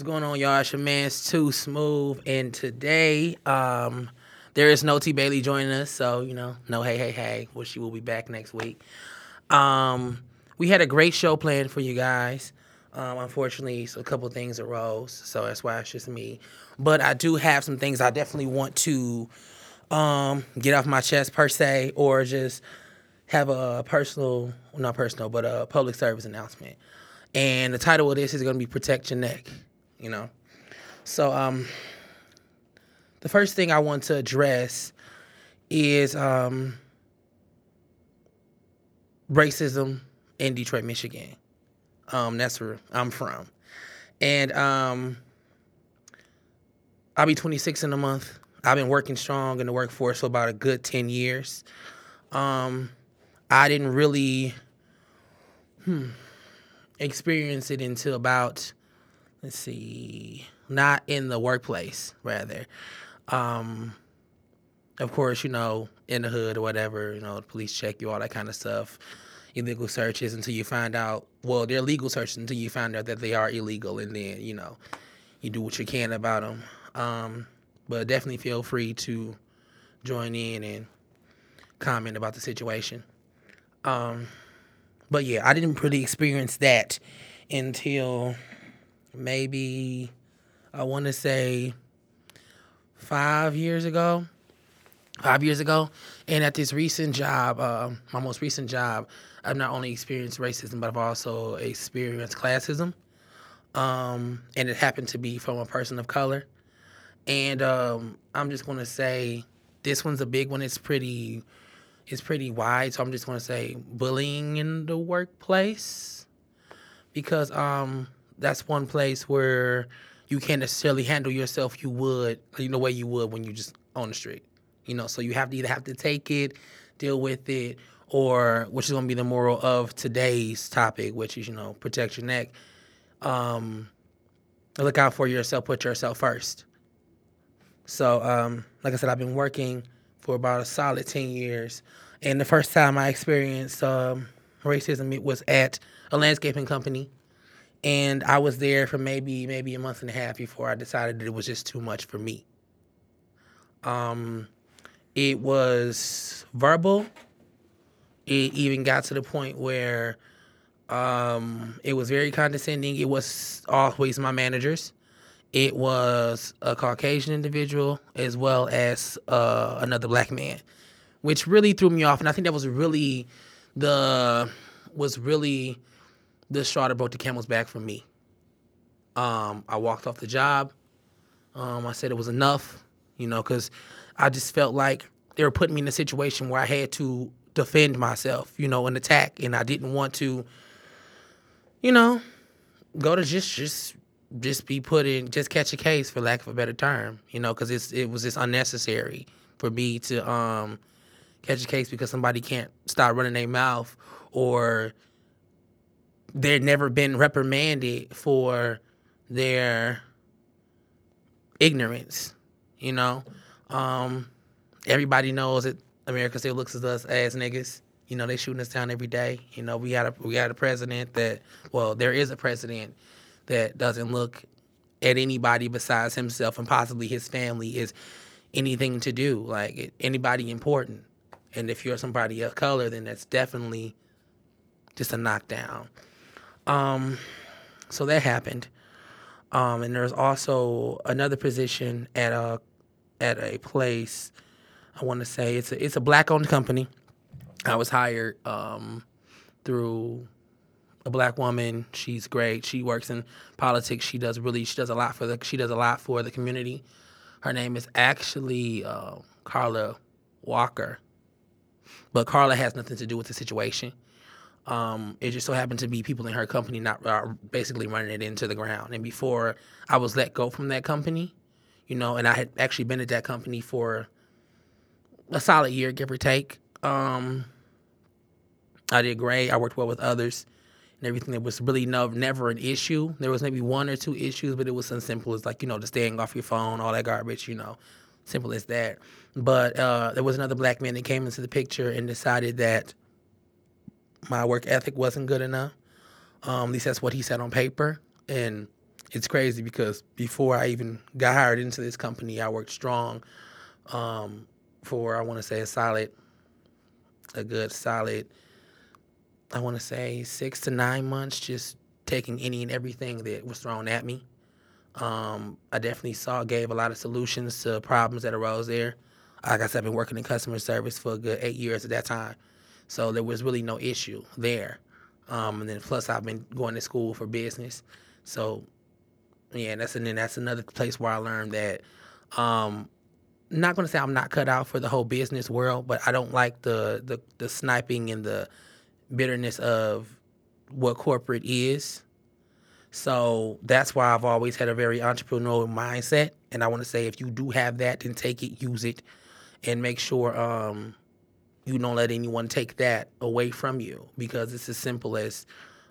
What's going on, y'all? It's your man's Too Smooth, and today um, there is no T Bailey joining us, so you know, no hey hey hey. Well, she will be back next week. Um, we had a great show planned for you guys. Um, unfortunately, so a couple things arose, so that's why it's just me. But I do have some things I definitely want to um, get off my chest per se, or just have a personal, not personal, but a public service announcement. And the title of this is going to be "Protect Your Neck." You know. So um the first thing I want to address is um racism in Detroit, Michigan. Um that's where I'm from. And um I'll be 26 in a month. I've been working strong in the workforce for about a good 10 years. Um I didn't really hmm, experience it until about let's see, not in the workplace, rather. Um, of course, you know, in the hood or whatever, you know, the police check you, all that kind of stuff. Illegal searches until you find out, well, they're legal searches until you find out that they are illegal, and then, you know, you do what you can about them. Um, but definitely feel free to join in and comment about the situation. Um, but yeah, I didn't really experience that until maybe I want to say five years ago. Five years ago, and at this recent job, uh, my most recent job, I've not only experienced racism, but I've also experienced classism. Um, and it happened to be from a person of color. And um, I'm just gonna say this one's a big one. It's pretty, it's pretty wide. So I'm just gonna say bullying in the workplace because um, that's one place where you can't necessarily handle yourself. You would you know way you would when you just on the street you know? So you have to either have to take it deal with it or which is going to be the moral of today's topic which is you know protect your neck um look out for yourself put yourself first. So um like i said i've been working for about a solid 10 years and the first time i experienced um, racism it was at a landscaping company and I was there for maybe maybe a month and a half before I decided that it was just too much for me. Um, it was verbal. It even got to the point where um, it was very condescending. It was always my managers. It was a Caucasian individual as well as uh, another black man, which really threw me off. And I think that was really the was really straw that broke the camel's back for me. Um, I walked off the job. Um, I said it was enough, you know, because I just felt like they were putting me in a situation where I had to defend myself, you know, and attack, and I didn't want to, you know, go to just just just be put in, just catch a case for lack of a better term, you know, because it's it was just unnecessary for me to um catch a case because somebody can't stop running their mouth or they've never been reprimanded for their ignorance. You know, um, everybody knows that America still looks at us as niggas. You know, they shooting us down every day. You know, we got a we got a president that well, there is a president that doesn't look at anybody besides himself and possibly his family is anything to do like anybody important. And if you're somebody of color, then that's definitely just a knockdown. Um, so that happened. Um, and there's also another position at a at a place. I want to say it's a it's a black owned company. I was hired um, through a black woman. She's great. She works in politics. She does really she does a lot for the she does a lot for the community. Her name is actually uh, Carla Walker, but Carla has nothing to do with the situation. Um, it just so happened to be people in her company not uh, basically running it into the ground. And before I was let go from that company, you know, and I had actually been at that company for a solid year, give or take. Um, I did great. I worked well with others and everything. There was really no never an issue. There was maybe one or two issues, but it was as simple as like you know, the staying off your phone, all that garbage. You know, simple as that. But uh, there was another black man that came into the picture and decided that my work ethic wasn't good enough. Um, at least that's what he said on paper. And it's crazy because before I even got hired into this company, I worked strong um, for I want to say a solid, a good solid. I want to say six to nine months, just taking any and everything that was thrown at me. Um, I definitely saw, gave a lot of solutions to problems that arose there. Like I said, I've been working in customer service for a good eight years at that time. So there was really no issue there. Um, and then plus I've been going to school for business. So yeah, that's and then that's another place where I learned that um, not to say I'm not cut out for the whole business world, but I don't like the the, the sniping and the bitterness of what corporate is. So that's why I've always had a very entrepreneurial mindset. And I want to say if you do have that, then take it, use it, and make sure um, you don't let anyone take that away from you because it's as simple as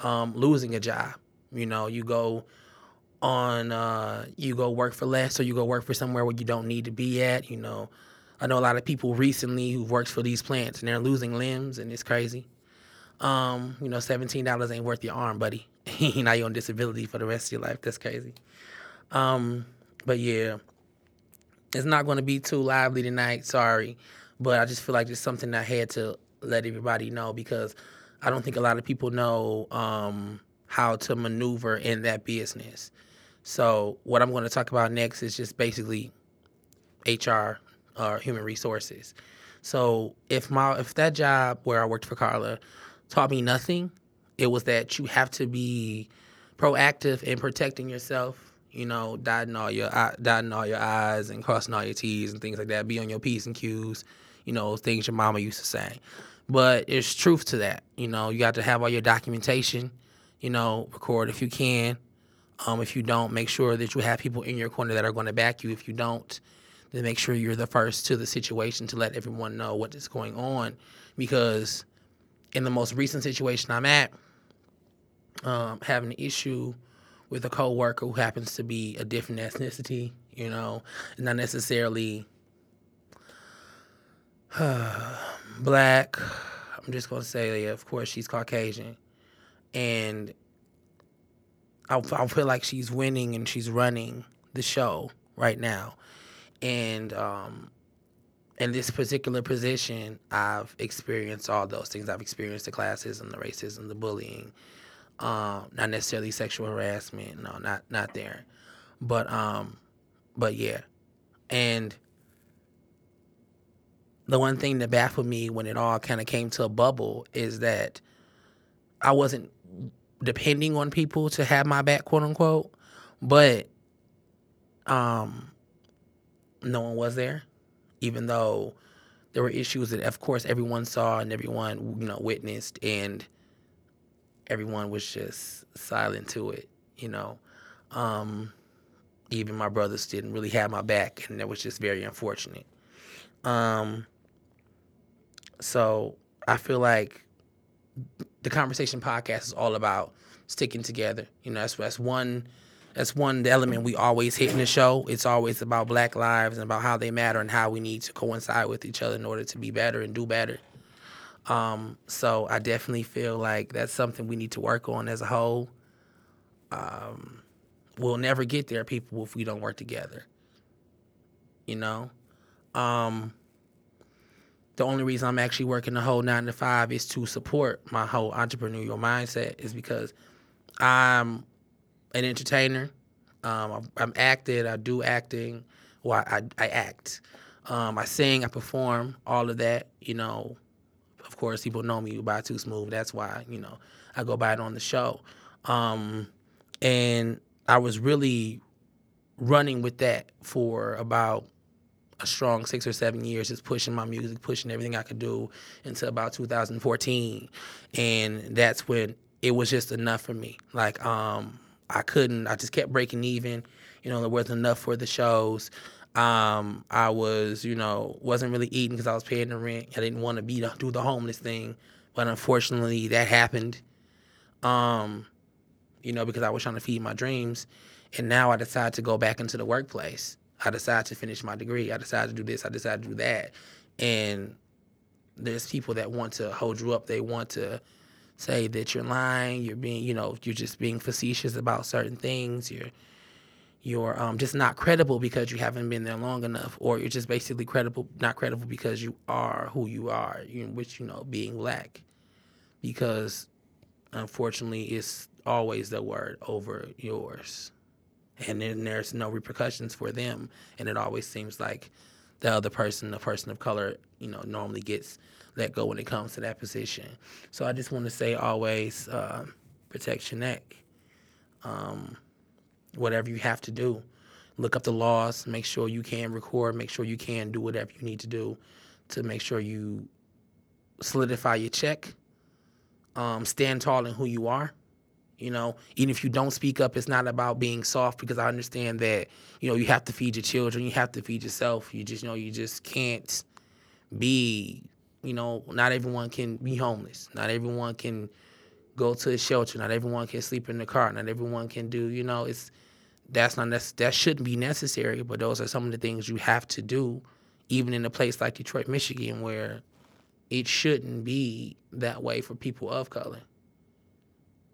um, losing a job. You know, you go on, uh, you go work for less or you go work for somewhere where you don't need to be at. You know, I know a lot of people recently who've worked for these plants and they're losing limbs and it's crazy. Um, you know, seventeen dollars ain't worth your arm, buddy. now you're on disability for the rest of your life. That's crazy. Um, but yeah, it's not going to be too lively tonight. Sorry, but I just feel like it's something I had to let everybody know because I don't think a lot of people know um, how to maneuver in that business. So what I'm going to talk about next is just basically HR or human resources. So if my if that job where I worked for Carla taught me nothing, it was that you have to be proactive in protecting yourself. You know, dotting all your dotting all your I's and crossing all your T's and things like that. Be on your P's and Q's. You know, things your mama used to say. But there's truth to that. You know, you got to have all your documentation. You know, record if you can. Um, if you don't, make sure that you have people in your corner that are going to back you. If you don't, then make sure you're the first to the situation to let everyone know what is going on. Because in the most recent situation I'm at, um, having an issue with a coworker who happens to be a different ethnicity, you know, not necessarily black. I'm just gonna say, yeah, of course, she's Caucasian, and I, I feel like she's winning and she's running the show right now, and um, in this particular position, I've experienced all those things. I've experienced the classism, the racism, the bullying, um, not necessarily sexual harassment. No, not not there, but um, but yeah, and the one thing that baffled me when it all kind of came to a bubble is that I wasn't depending on people to have my back, quote unquote, but um, no one was there, even though there were issues that, of course, everyone saw and everyone you know witnessed, and everyone was just silent to it. You know, um, even my brothers didn't really have my back, and that was just very unfortunate. Um, so I feel like the conversation podcast is all about sticking together. You know, that's that's one that's one element we always hit in the show. It's always about black lives and about how they matter and how we need to coincide with each other in order to be better and do better. Um, so I definitely feel like that's something we need to work on as a whole. Um, we'll never get there, people, if we don't work together. You know? Um, the only reason I'm actually working the whole nine to five is to support my whole entrepreneurial mindset is because I'm an entertainer. Um, I'm acted. I do acting. Well, I, I, act. Um, I sing. I perform. All of that. You know, of course, people know me by Too Smooth. That's why you know I go by it on the show. Um, and I was really running with that for about a strong six or seven years, just pushing my music, pushing everything I could do until about 2014, and that's when it was just enough for me. Like um, I couldn't. I just kept breaking even. You know, there wasn't enough for the shows. Um, I was, you know, wasn't really eating because I was paying the rent. I didn't want to be do the homeless thing, but unfortunately, that happened. Um, you know, because I was trying to feed my dreams, and now I decided to go back into the workplace. I decided to finish my degree. I decided to do this. I decided to do that, and there's people that want to hold you up. They want to say that you're lying, you're being, you know, you're just being facetious about certain things, you're you're um, just not credible because you haven't been there long enough, or you're just basically credible, not credible because you are who you are, you, which you know, being black, because unfortunately, it's always the word over yours, and then there's no repercussions for them, and it always seems like the other person, the person of color, you know, normally gets let go when it comes to that position. So I just want to say always uh, protect your neck. Um, whatever you have to do. Look up the laws, make sure you can record, make sure you can do whatever you need to do to make sure you solidify your check. Um, stand tall in who you are. You know, even if you don't speak up, it's not about being soft because I understand that, you know, you have to feed your children, you have to feed yourself. You just you know you just can't be, you know, not everyone can be homeless. Not everyone can go to a shelter. Not everyone can sleep in the car. Not everyone can do, you know, it's that's not that shouldn't be necessary, but those are some of the things you have to do, even in a place like Detroit, Michigan, where it shouldn't be that way for people of color.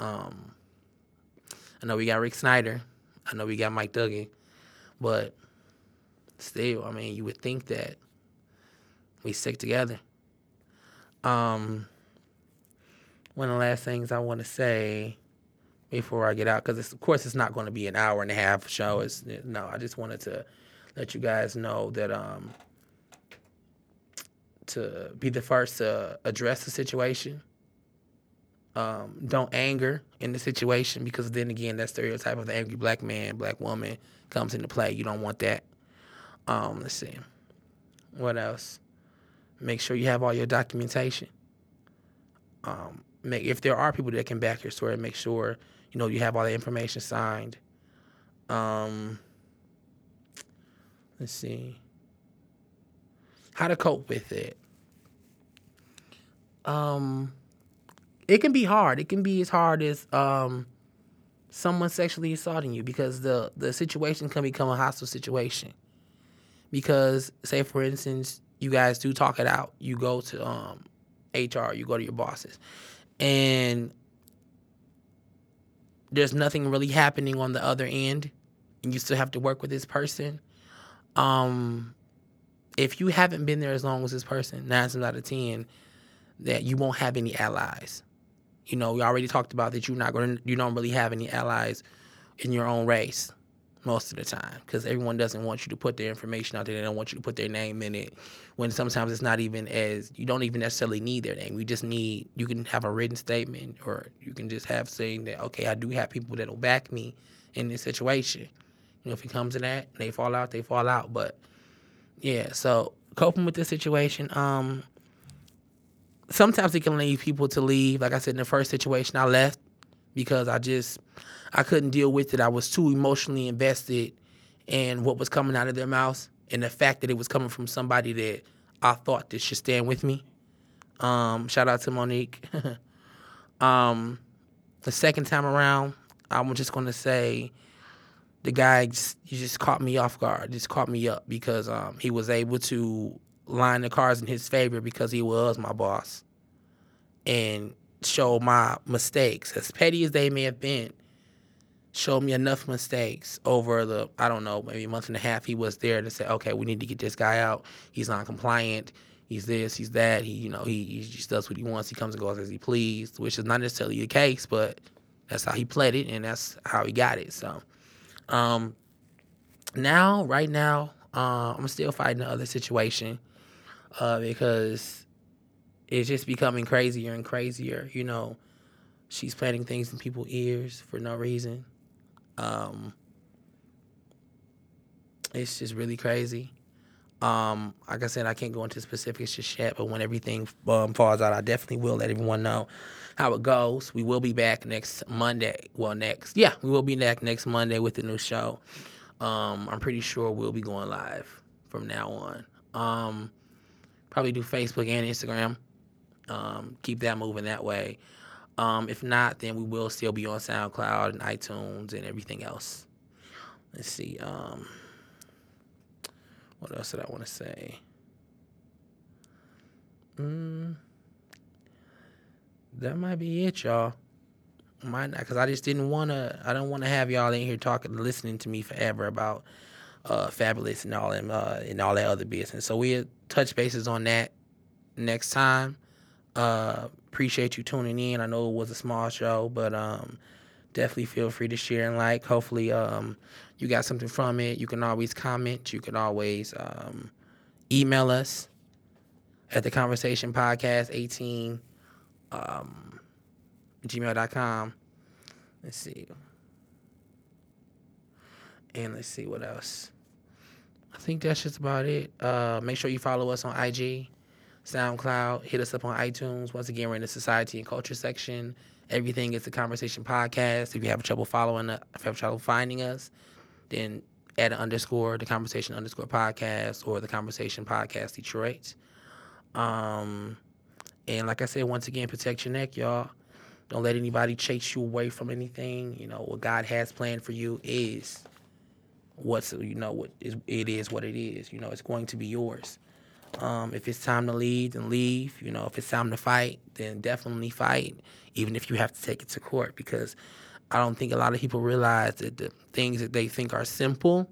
Um, I know we got Rick Snyder, I know we got Mike Duggan, but still, I mean, you would think that we stick together. Um, one of the last things I want to say before I get out because of course it's not going to be an hour and a half show. It's no, I just wanted to let you guys know that um to be the first to address the situation. Um, don't anger in the situation because then again that stereotype of the angry black man, black woman comes into play. You don't want that. Um, let's see. What else? Make sure you have all your documentation. Um, make if there are people that can back your story, make sure you know, you have all the information signed. Um, let's see. How to cope with it. Um, it can be hard. It can be as hard as um, someone sexually assaulting you because the the situation can become a hostile situation. Because, say for instance, you guys do talk it out. You go to um, HR. You go to your bosses, and there's nothing really happening on the other end and you still have to work with this person um, if you haven't been there as long as this person nine times out of ten that you won't have any allies you know we already talked about that you're not going to you don't really have any allies in your own race most of the time because everyone doesn't want you to put their information out there. They don't want you to put their name in it. When sometimes it's not even as you don't even necessarily need their name. You just need you can have a written statement or you can just have saying that okay, I do have people that'll back me in this situation. You know, if it comes to that, they fall out, they fall out. But yeah, so coping with this situation, um, sometimes it can lead people to leave. Like I said in the first situation, I left because I just I couldn't deal with it. I was too emotionally invested in what was coming out of their mouths and the fact that it was coming from somebody that I thought that should stand with me. Um, shout out to Monique. um, the second time around, I'm just gonna say the guy just, just caught me off guard, just caught me up because um, he was able to line the cards in his favor because he was my boss and show my mistakes, as petty as they may have been showed me enough mistakes over the I don't know maybe a month and a half he was there to say okay we need to get this guy out. He's non compliant. He's this he's that. He you know he, he just does what he wants. He comes and goes as he please which is not necessarily the case but that's how he played it and that's how he got it so um now right now uh, I'm still fighting the other situation uh, because it's just becoming crazier and crazier you know she's planting things in people's ears for no reason um, it's just really crazy. Um, like I said, I can't go into specifics just yet, but when everything um, falls out, I definitely will let everyone know how it goes. We will be back next Monday. Well, next, yeah, we will be back next Monday with the new show. Um, I'm pretty sure we'll be going live from now on. Um, probably do Facebook and Instagram. Um, keep that moving that way. Um, if not, then we will still be on SoundCloud and iTunes and everything else. Let's see. Um, what else did I want to say? Mm, that might be it, y'all. Might not, cause I just didn't wanna. I don't want to have y'all in here talking, listening to me forever about uh, Fabolous and all them uh, and all that other business. So we'll touch bases on that next time. Uh, appreciate you tuning in. I know it was a small show, but um, definitely feel free to share and like. Hopefully, um, you got something from it. You can always comment. You can always um, email us at the conversation podcast 18 um, gmail.com. Let's see. And let's see what else. I think that's just about it. Uh, make sure you follow us on IG, SoundCloud. Hit us up on iTunes. Once again, we're in the society and culture section. Everything is the conversation podcast. If you have trouble following, if you have trouble finding us, then add an underscore, the conversation underscore podcast, or the conversation podcast Detroit. Um, and like I said, once again, protect your neck, y'all. Don't let anybody chase you away from anything. You know what God has planned for you is what's you know what is it is what it is. You know it's going to be yours. Um, if it's time to leave, then leave. You know if it's time to fight, then definitely fight, even if you have to take it to court. Because I don't think a lot of people realize that the things that they think are simple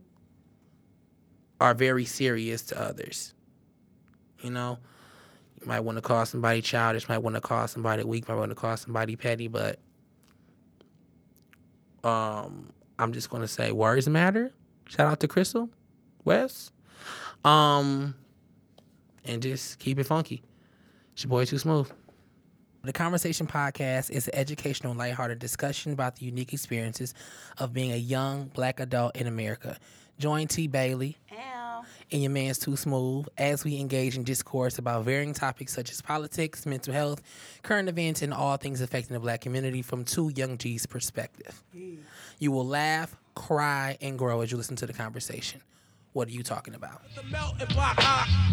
are very serious to others. You know, you might want to call somebody childish, might want to call somebody weak, might want to call somebody petty, but um, I'm just gonna say words matter. Shout out to Crystal West. Um, and just keep it funky. It's your boy Too Smooth. The Conversation Podcast is an educational, lighthearted discussion about the unique experiences of being a young black adult in America. Join T. Bailey Ow. and your man's Too Smooth as we engage in discourse about varying topics such as politics, mental health, current events, and all things affecting the black community from two young G's perspective. You will laugh, cry, and grow as you listen to the conversation. What are you talking about?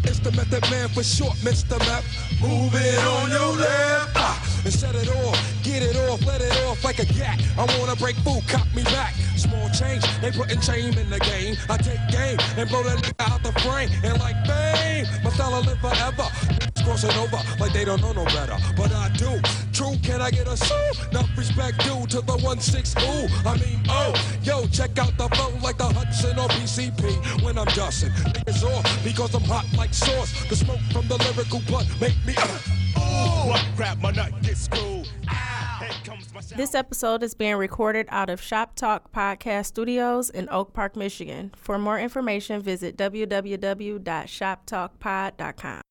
It's the method man for short, Mr. Meth. Move it on your left, ah, and set it off, get it off, let it off like a gat. I wanna break food, cop me back. Small change, they putting shame in the game. I take game and blow that nigga out the frame, and like fame, my style live forever. Crossing over like they don't know no better, but I do. True, can I get a sue? Enough respect due to the one six ooh. I mean, oh, yo, check out the flow like the Hudson or PCP when I'm dusting. Niggas off because I'm hot like sauce. The smoke from the lyrical blunt make me. Uh, oh, What grab my nut, get screwed. Ah, sound. This episode is being recorded out of Shop Talk Podcast Studios in Oak Park, Michigan. For more information, visit www.shoptalkpod.com.